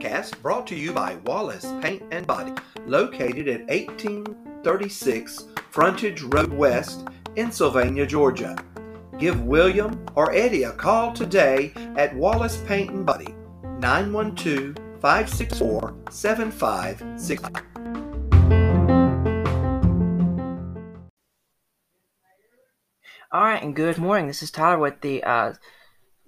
podcast brought to you by Wallace Paint and Body, located at 1836 Frontage Road West in Sylvania, Georgia. Give William or Eddie a call today at Wallace Paint and Body, 912 564 7565. All right, and good morning. This is Tyler with the uh,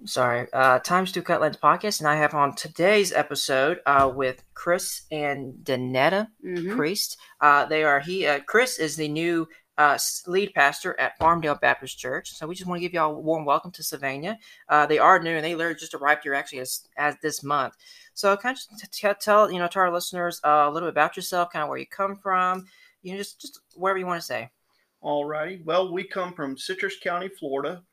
sorry uh, Times Two Cutlines podcast, and I have on today's episode uh, with Chris and Danetta Mhm. Priest. Uh, they are he. Uh, Chris is the new uh, lead pastor at Farmdale Baptist Church. So we just want to give y'all a warm welcome to Sylvania. Uh, they are new, and they literally just arrived here actually as as this month. So kind of just t- tell you know to our listeners uh, a little bit about yourself, kind of where you come from, you know, just just whatever you want to say. All righty. Well, we come from Citrus County, Florida.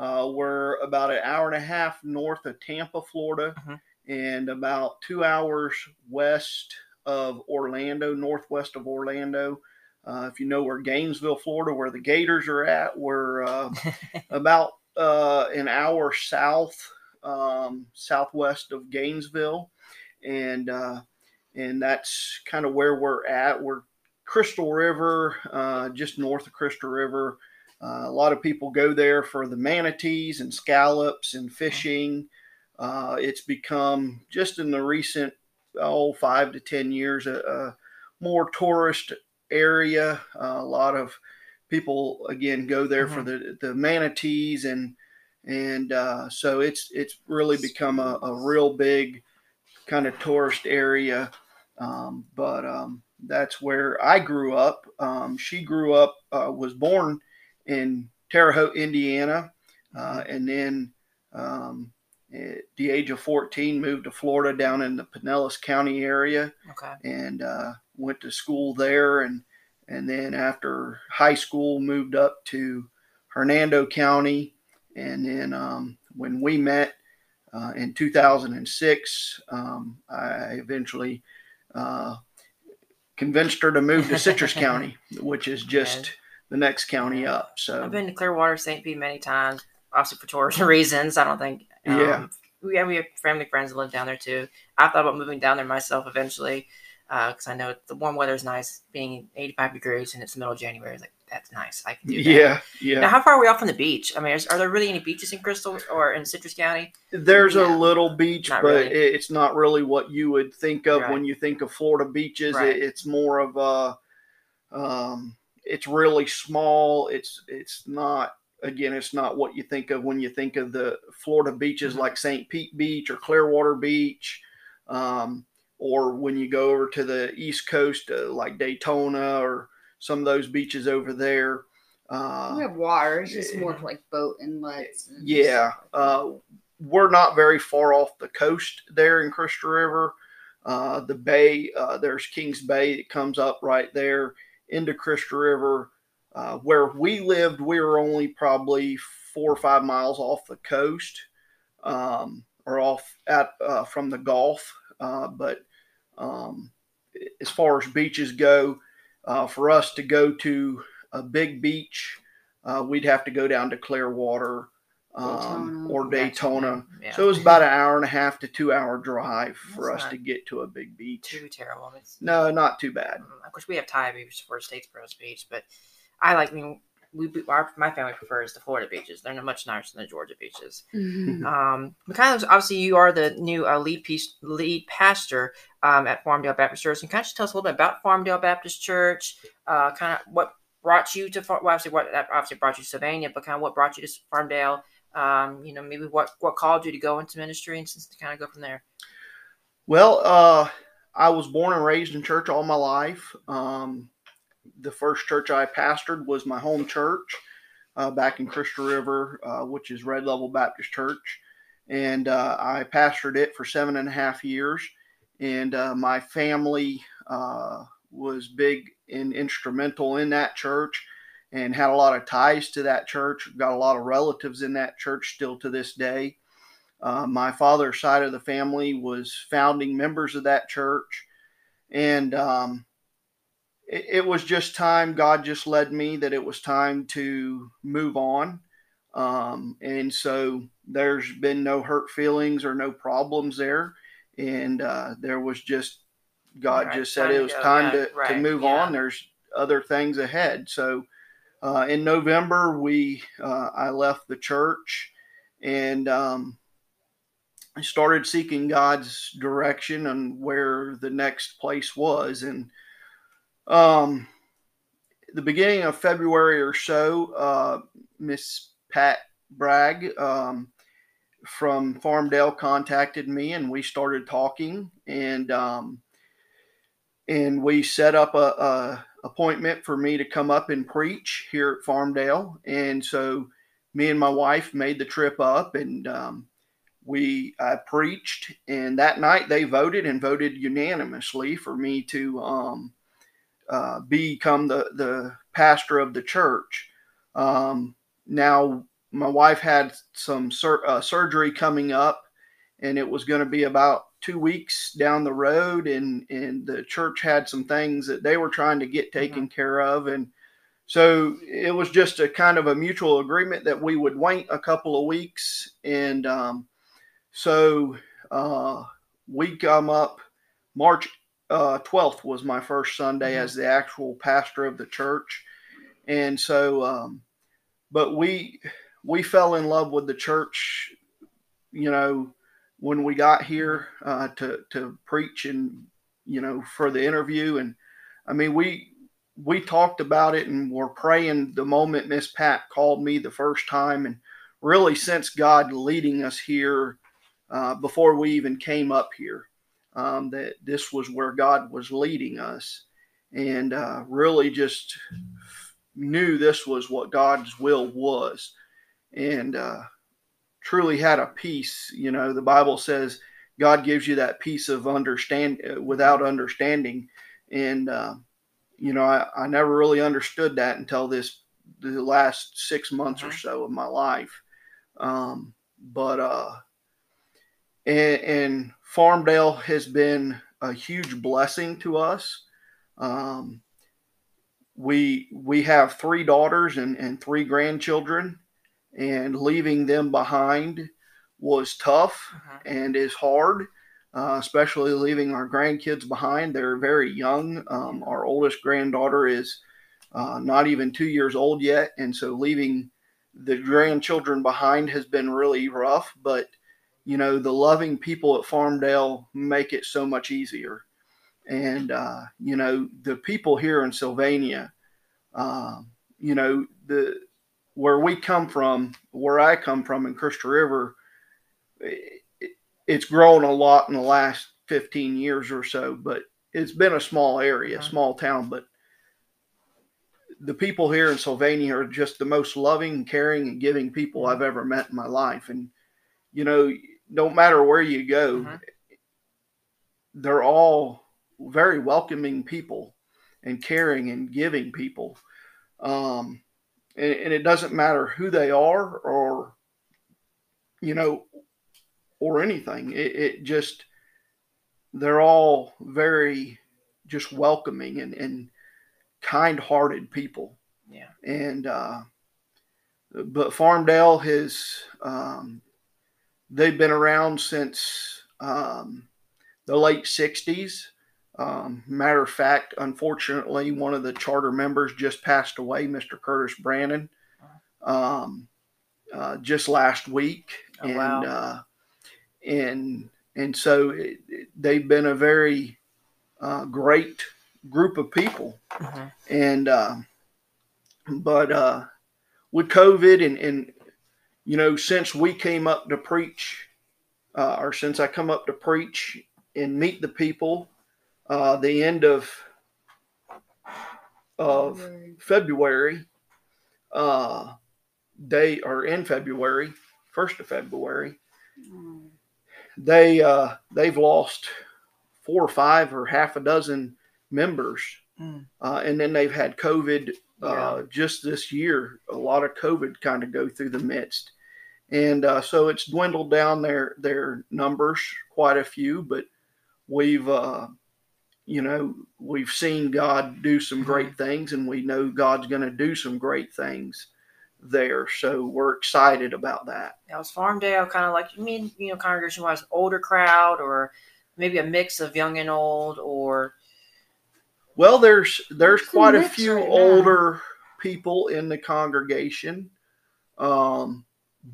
Uh, we're about an hour and a half north of Tampa, Florida, Mhm. and about two hours west of Orlando, northwest of Orlando. Uh, if you know where Gainesville, Florida, where the Gators are at, we're uh, about uh, an hour south, um, southwest of Gainesville, and uh, and that's kind of where we're at. We're Crystal River, uh, just north of Crystal River. Uh, a lot of people go there for the manatees and scallops and fishing. Uh, it's become just in the recent oh five to ten years a, a more tourist area. Uh, a lot of people again go there for the the manatees and and uh, so it's it's really become a, a real big kind of tourist area. Um, but um, that's where I grew up. Um, she grew up, uh, was born in Terre Haute, Indiana, uh, and then um, at the age of 14 moved to Florida down in the Pinellas County area Okay. and uh, went to school there. And, and then after high school, moved up to Hernando County. And then um, when we met uh, in 2006, um, I eventually uh, convinced her to move to Citrus County, which is just the next county up. So I've been to Clearwater, St. Pete many times, obviously for tourism reasons. I don't think. um, Yeah. We have, we have family friends that live down there too. I thought about moving down there myself eventually because I know the warm weather is nice, being 85 degrees and it's the middle of January. Like, that's nice. I can do that. yeah, yeah. Now, how far are we off from the beach? I mean, is, are there really any beaches in Crystal or in Citrus County? There's a little beach, Not but really. it's not really what you would think of Right. when you think of Florida beaches. Right. It, it's more of a, um, it's really small. It's it's not again, it's not what you think of when you think of the Florida beaches Mhm. like St. Pete Beach or Clearwater Beach, um, or when you go over to the East Coast uh, like Daytona or some of those beaches over there. Uh, we have water. It's just more like boat inlets. and yeah, like uh, we're not very far off the coast there in Crystal River. Uh, the bay, uh, there's Kings Bay that comes up right there into Crystal River. Uh, where we lived, we were only probably four or five miles off the coast, um, or off at uh, from the Gulf. Uh, but um, as far as beaches go, uh, for us to go to a big beach, uh, we'd have to go down to Clearwater um, Daytona. or Daytona. Yeah. So it was about an hour and a half to two hour drive for That's us not to get to a big beach. too terrible. It's, No, not too bad. Um, Of course, we have Tybee beach for Statesboro Beach, but I like. I mean, we our my family prefers the Florida beaches. They're much nicer than the Georgia beaches. Mhm. Um, but kind of obviously, you are the new uh, lead piece, lead pastor um, at Farmdale Baptist Church. And kind of just tell us a little bit about Farmdale Baptist Church. Uh, kind of what brought you to Far- well, obviously what that obviously brought you to Sylvania, but kind of what brought you to Farmdale. Um, you know, maybe what what called you to go into ministry, and to kind of go from there. Well, uh, I was born and raised in church all my life. Um, the first church I pastored was my home church uh, back in Crystal River, uh, which is Red Level Baptist Church. And uh, I pastored it for seven and a half years. And uh, my family uh, was big and instrumental in that church and had a lot of ties to that church. Got a lot of relatives in that church still to this day. Uh, my father's side of the family was founding members of that church. And um, it, it was just time, God just led me that it was time to move on. Um, and so there's been no hurt feelings or no problems there. and uh, there was just God Right, just said it was time to, to move yeah. on. There's other things ahead. So uh, in November, we uh, I left the church and um, I started seeking God's direction on where the next place was. And um, the beginning of February or so, uh, Miss Pat Bragg um, from Farmdale contacted me, and we started talking, and um, and we set up a, a appointment for me to come up and preach here at Farmdale, and so me and my wife made the trip up, and um, we I preached, and that night they voted and voted unanimously for me to um, uh, become the the pastor of the church. Um, now my wife had some sur- uh, surgery coming up, and it was going to be about two weeks down the road, and and the church had some things that they were trying to get taken care of, and so it was just a kind of a mutual agreement that we would wait a couple of weeks, and um, so uh, we come up March uh, 12th was my first Sunday Mhm. as the actual pastor of the church, and so um, but we we fell in love with the church, you know, when we got here uh, to to preach and you know for the interview, and I mean we we talked about it and were praying the moment Miss Pat called me the first time, and really since God leading us here uh, before we even came up here, um, that this was where God was leading us, and uh, really just knew this was what God's will was, and uh, truly had a peace. You know, the Bible says God gives you that peace of understand uh, without understanding, and uh, you know, I, I never really understood that until this the last six months or Mhm. so of my life. Um, but uh, and, and Farmdale has been a huge blessing to us. Um, we we have three daughters and, and three grandchildren, and leaving them behind was tough Mhm. and is hard, uh, especially leaving our grandkids behind. They're very young. Um, our oldest granddaughter is uh, not even two years old yet, and so leaving the grandchildren behind has been really rough. But you know, the loving people at Farmdale make it so much easier. And uh, you know, the people here in Sylvania, uh, you know, the where we come from, where I come from in Crystal River, it, it's grown a lot in the last 15 years or so, but it's been a small area, Mhm. small town, but the people here in Sylvania are just the most loving, caring, and giving people I've ever met in my life. And, you know, no matter where you go, Mhm. they're all very welcoming people and caring and giving people. Um, and, and it doesn't matter who they are or, you know, or anything. It, it just, they're all very just welcoming and, and kind hearted people. Yeah. And, uh, but Farmdale has, um, they've been around since, um, the late 60s. Um, matter of fact, unfortunately, one of the charter members just passed away, Mr. Curtis Brandon, um, uh, just last week, Oh, and wow. uh, and and so it, it- they've been a very uh, great group of people, Mhm. and uh, but uh, with COVID and and you know since we came up to preach, uh, or since I come up to preach and meet the people, uh, the end of of February. February, uh, they are in February, first of February. Oh, They uh, they've lost four or five or half a dozen members, Mm. uh, and then they've had COVID uh, Yeah. just this year. A lot of COVID kind of go through the midst, and uh, so it's dwindled down their their numbers quite a few. But we've uh, you know we've seen God do some great things, and we know God's going to do some great things there. So we're excited about that. Now, is Farmdale kind of like you mean you know congregation wise older crowd or maybe a mix of young and old, or Well, there's there's quite a few right older people in the congregation, um,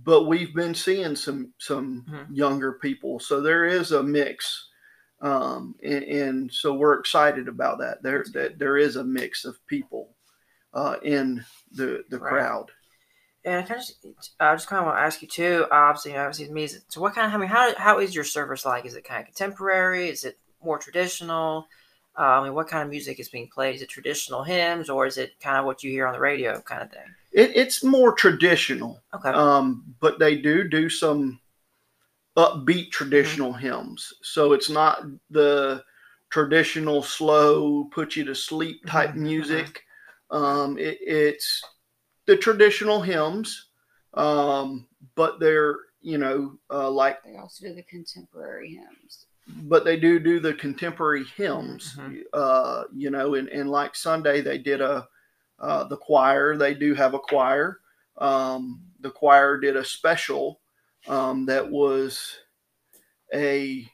but we've been seeing some some Mhm. younger people, so there is a mix, um, and, and so we're excited about that. There that there is a mix of people uh, in the the Right. crowd. and I kind of just, I just kind of want to ask you too. Obviously, obviously, me. So, what kind of? I mean, how how is your service like? Is it kind of contemporary? Is it more traditional? Uh, I mean, what kind of music is being played? Is it traditional hymns, or is it kind of what you hear on the radio, kind of thing? It, it's more traditional. Okay. um, but they do do some upbeat traditional hymns. So it's not the traditional slow put you to sleep type Mhm, music. Um, it, it's the traditional hymns, um, but they're you know uh, like They also do the contemporary hymns. but they do do the contemporary hymns, Mhm. uh, you know, and, and like Sunday they did a uh, the choir. They do have a choir. Um, the choir did a special um, that was a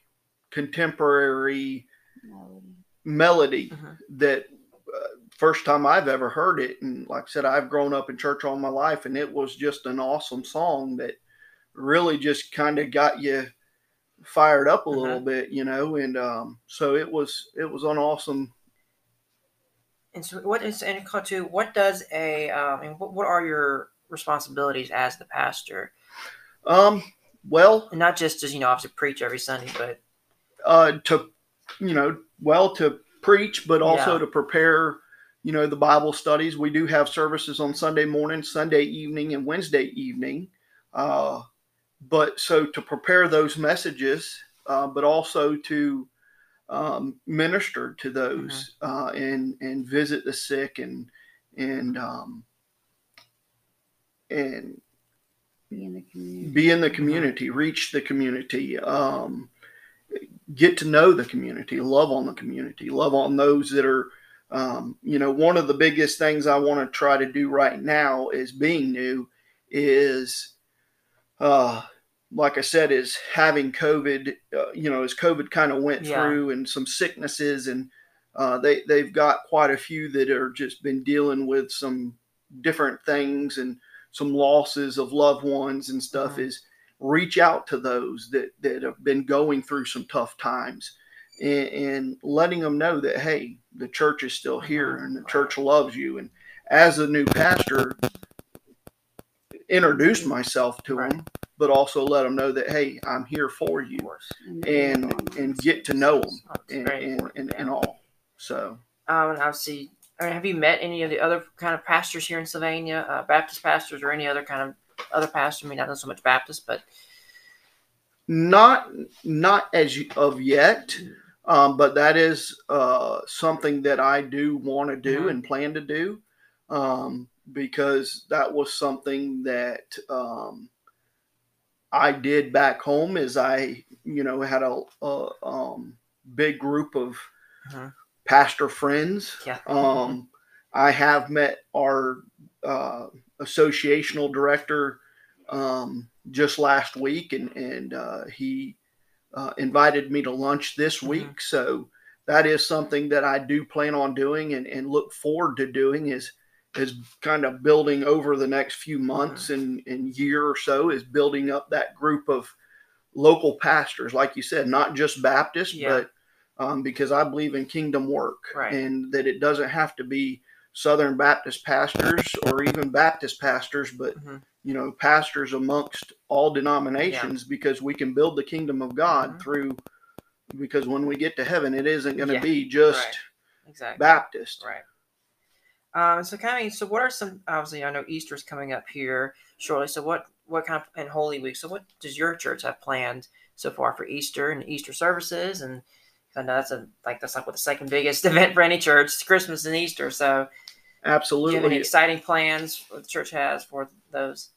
contemporary Melody. melody Mhm. that uh, first time I've ever heard it. And like I said, I've grown up in church all my life, and it was just an awesome song that really just kind of got you fired up a little bit, you know. And um, so it was it was an awesome. And so, what is and what does a? Um, what, what are your responsibilities as the pastor, Um, well, and not just as you know, obviously preach every Sunday, but uh, to you know, well to preach, but also Yeah. to prepare. You know the Bible studies. We do have services on Sunday morning, Sunday evening, and Wednesday evening. Uh, but so to prepare those messages, uh, but also to um, minister to those uh, and and visit the sick and and um, and Be in the community. be in the community, reach the community, um, get to know the community, love on the community, love on those that are, um, you know, one of the biggest things I want to try to do right now is being new is, uh, like I said, is having COVID, uh, you know, as COVID kind of went Yeah. through and some sicknesses and, uh, they, they've got quite a few that are just been dealing with some different things and some losses of loved ones and stuff Mhm. is reach out to those that, that have been going through some tough times and, and letting them know that hey the church is still here Mhm. and the church loves you. And as a new pastor introduce myself to Right. them but also let them know that hey i'm here for you And, and get to know them and, and, and, and all. So. Um, and obviously, Mean, have you met any of the other kind of pastors here in Sylvania, uh, Baptist pastors, or any other kind of other pastors? I mean, not so much Baptist, but not not as of yet um, but that is uh, something that i do want to do Mhm. and plan to do um, because that was something that um, i did back home as i you know had a, a um, big group of Mhm. Pastor friends yeah, um, I have met our uh, associational director um, just last week, and and uh, he uh, invited me to lunch this Mhm. week. So that is something that I do plan on doing, and, and look forward to doing is is kind of building over the next few months and, and year or so is building up that group of local pastors, like you said, not just Baptist, Yeah. but um, because I believe in kingdom work Right. and that it doesn't have to be Southern Baptist pastors or even Baptist pastors, but Mhm. you know, pastors amongst all denominations because we can build the kingdom of God Mhm. through because when we get to heaven, it isn't going to Yeah. be just Right. exactly. Baptist. Right. Um, so kind of, so what are some? Obviously, I know Easter's coming up here shortly. So what, what kind of and Holy Week? So what does your church have planned so far for Easter and Easter services? And I know that's a like that's like what the second biggest event for any church, Christmas and Easter. So do you have any Absolutely. exciting plans the church has for those?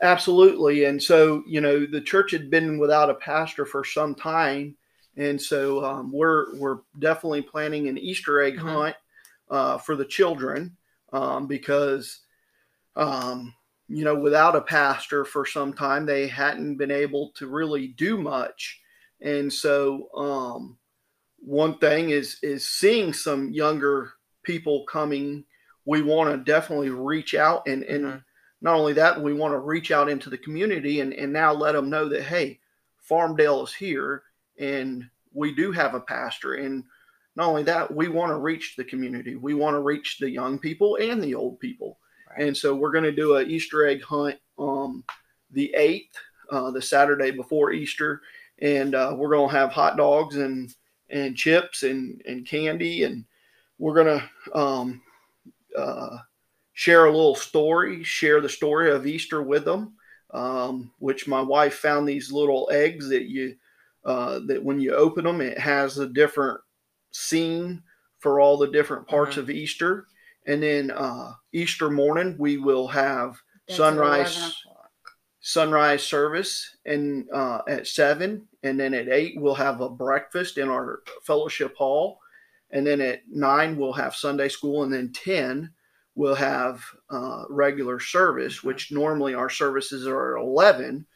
Absolutely. And so, you know, the church had been without a pastor for some time. And so um, we're, we're definitely planning an Easter egg Mhm. hunt uh, for the children um, because, um, you know, without a pastor for some time, they hadn't been able to really do much. And so um, one thing is is seeing some younger people coming. We want to definitely reach out and and Mhm. not only that, we want to reach out into the community and and now let them know that hey, Farmdale is here and we do have a pastor and not only that, we want to reach the community. We want to reach the young people and the old people. Right. And so we're going to do a Easter egg hunt um, the 8th, uh, the Saturday before Easter. And uh, we're going to have hot dogs and, and chips and, and candy. And we're going to um, uh, share a little story, share the story of Easter with them, um, which my wife found these little eggs that you, uh, that when you open them, it has a different scene for all the different parts Mhm. of Easter. And then uh, Easter morning, we will have That's sunrise sunrise service and uh, at seven, and then at eight we'll have a breakfast in our fellowship hall, and then at nine we'll have Sunday school, and then ten we'll have uh, regular service, which normally our services are at eleven,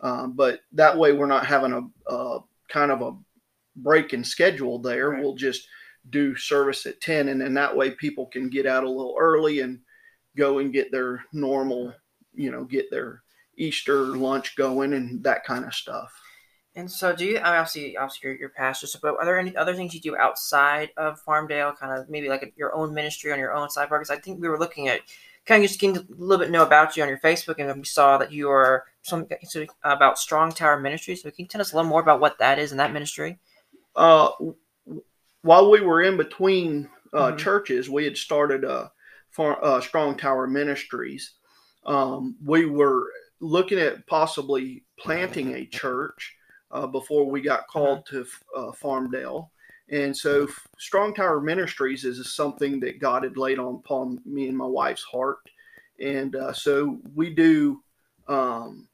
um, but that way we're not having a, a kind of a break in schedule there. Right. We'll just do service at ten, and then that way people can get out a little early and go and get their normal, you know, get their Easter lunch going and that kind of stuff. And so, do you obviously obviously you're, you're pastor, so, but are there any other things you do outside of Farmdale? Kind of maybe like your own ministry on your own side? Because I think we were looking at kind of just getting a little bit know about you on your Facebook, and we saw that you are some so, about Strong Tower Ministry. So, can you tell us a little more about what that is and that ministry? Uh, while we were in between uh, Mhm. churches, we had started a, far, uh, Strong Tower Ministries. Um, we were looking at possibly planting a church uh, before we got called to uh, Farmdale. And so, Strong Tower Ministries is something that God had laid on upon me and my wife's heart. And uh, so, we do, um,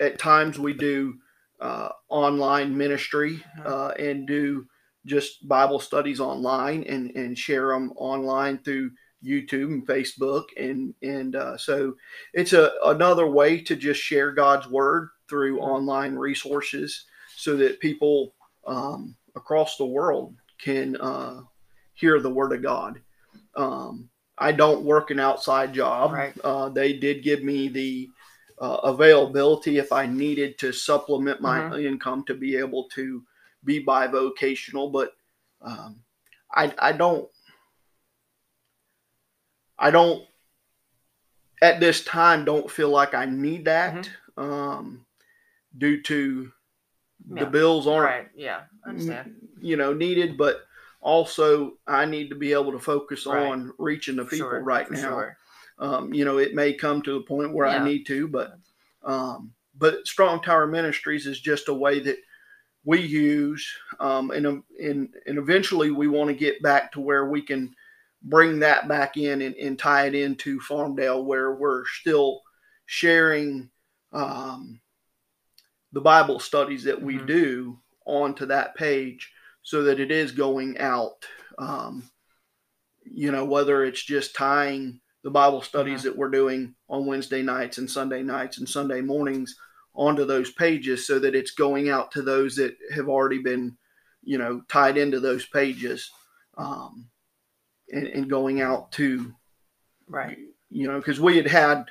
at times, we do uh, online ministry uh, and do just Bible studies online and, and share them online through YouTube and Facebook. And, and uh, so, it's a, another way to just share God's word through online resources so that people um, across the world can uh, hear the word of God. Um, I don't work an outside job. Right. Uh, they did give me the uh, availability if I needed to supplement my income to be able to be bivocational, but um, I, I don't. I don't at this time don't feel like I need that um, due to Yeah. the bills aren't Right? Yeah, understand. you know needed, but also I need to be able to focus Right. on reaching the people sure, right now. Sure. Um, you know, it may come to the point where Yeah. I need to, but um, but Strong Tower Ministries is just a way that we use, um, and um, and and eventually we want to get back to where we can bring that back in and, and tie it into Farmdale, where we're still sharing um, the Bible studies that we Mhm. do onto that page, so that it is going out. Um, you know, whether it's just tying the Bible studies that we're doing on Wednesday nights and Sunday nights and Sunday mornings onto those pages so that it's going out to those that have already been, you know, tied into those pages um, and, and going out to, Right. you know, because we had had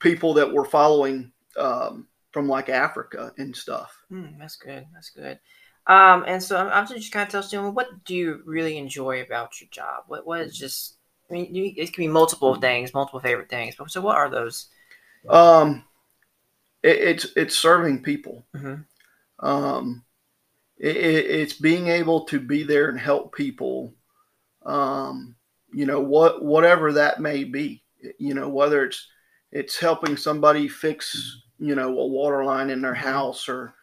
people that were following um, from like Africa and stuff. Mm, that's good. That's good. Um, and so I'm, I'm just kind of tell Stephen, what do you really enjoy about your job? What what is just? I mean, you, it can be multiple things, multiple favorite things. But so, what are those? Um, it, it's it's serving people. Mhm. Um, it, it, it's being able to be there and help people. Um, you know what whatever that may be. You know whether it's it's helping somebody fix you know a water line in their Mhm. house or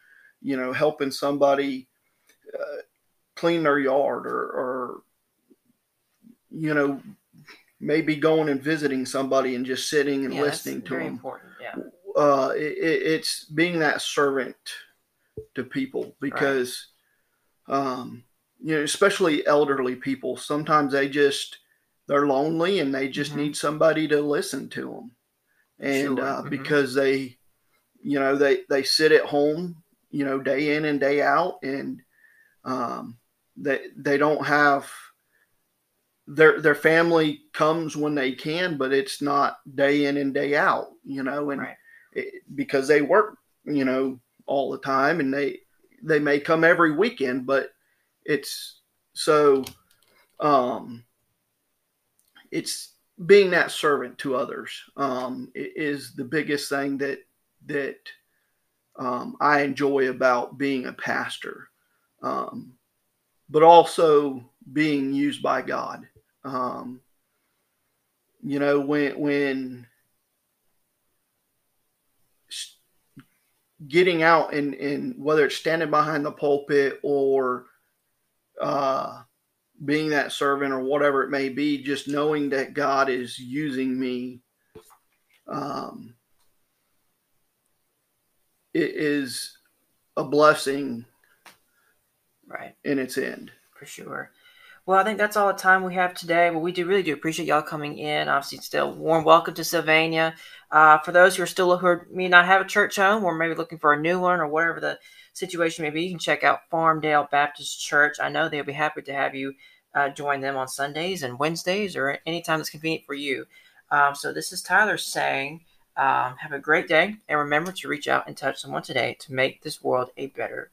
you know helping somebody uh, clean their yard or, or you know maybe going and visiting somebody and just sitting and Yeah, listening to very them important. Yeah. uh, it, it- it's being that servant to people because, um, you know, especially elderly people, sometimes they just they're lonely and they just Mhm. need somebody to listen to them, and Sure, uh, mhm. because they, you know, they they sit at home, you know, day in and day out, and um, they they don't have their their family comes when they can, but it's not day in and day out, you know, and Right. it, because they work, you know, all the time, and they they may come every weekend, but it's so um, it's being that servant to others um, is the biggest thing that that um, I enjoy about being a pastor, um, but also being used by God. Um, you know, when when getting out and and whether it's standing behind the pulpit or uh, being that servant or whatever it may be, just knowing that God is using me, um, is a blessing Right. in its end. For sure. Well, I think that's all the time we have today. But we do really do appreciate y'all coming in. Obviously, still warm welcome to Sylvania. Uh, for those who are still who are, may not have a church home or maybe looking for a new one or whatever the situation may be, you can check out Farmdale Baptist Church. I know they'll be happy to have you uh, join them on Sundays and Wednesdays or anytime that's convenient for you. Um, so this is Tyler saying, um, have a great day and remember to reach out and touch someone today to make this world a better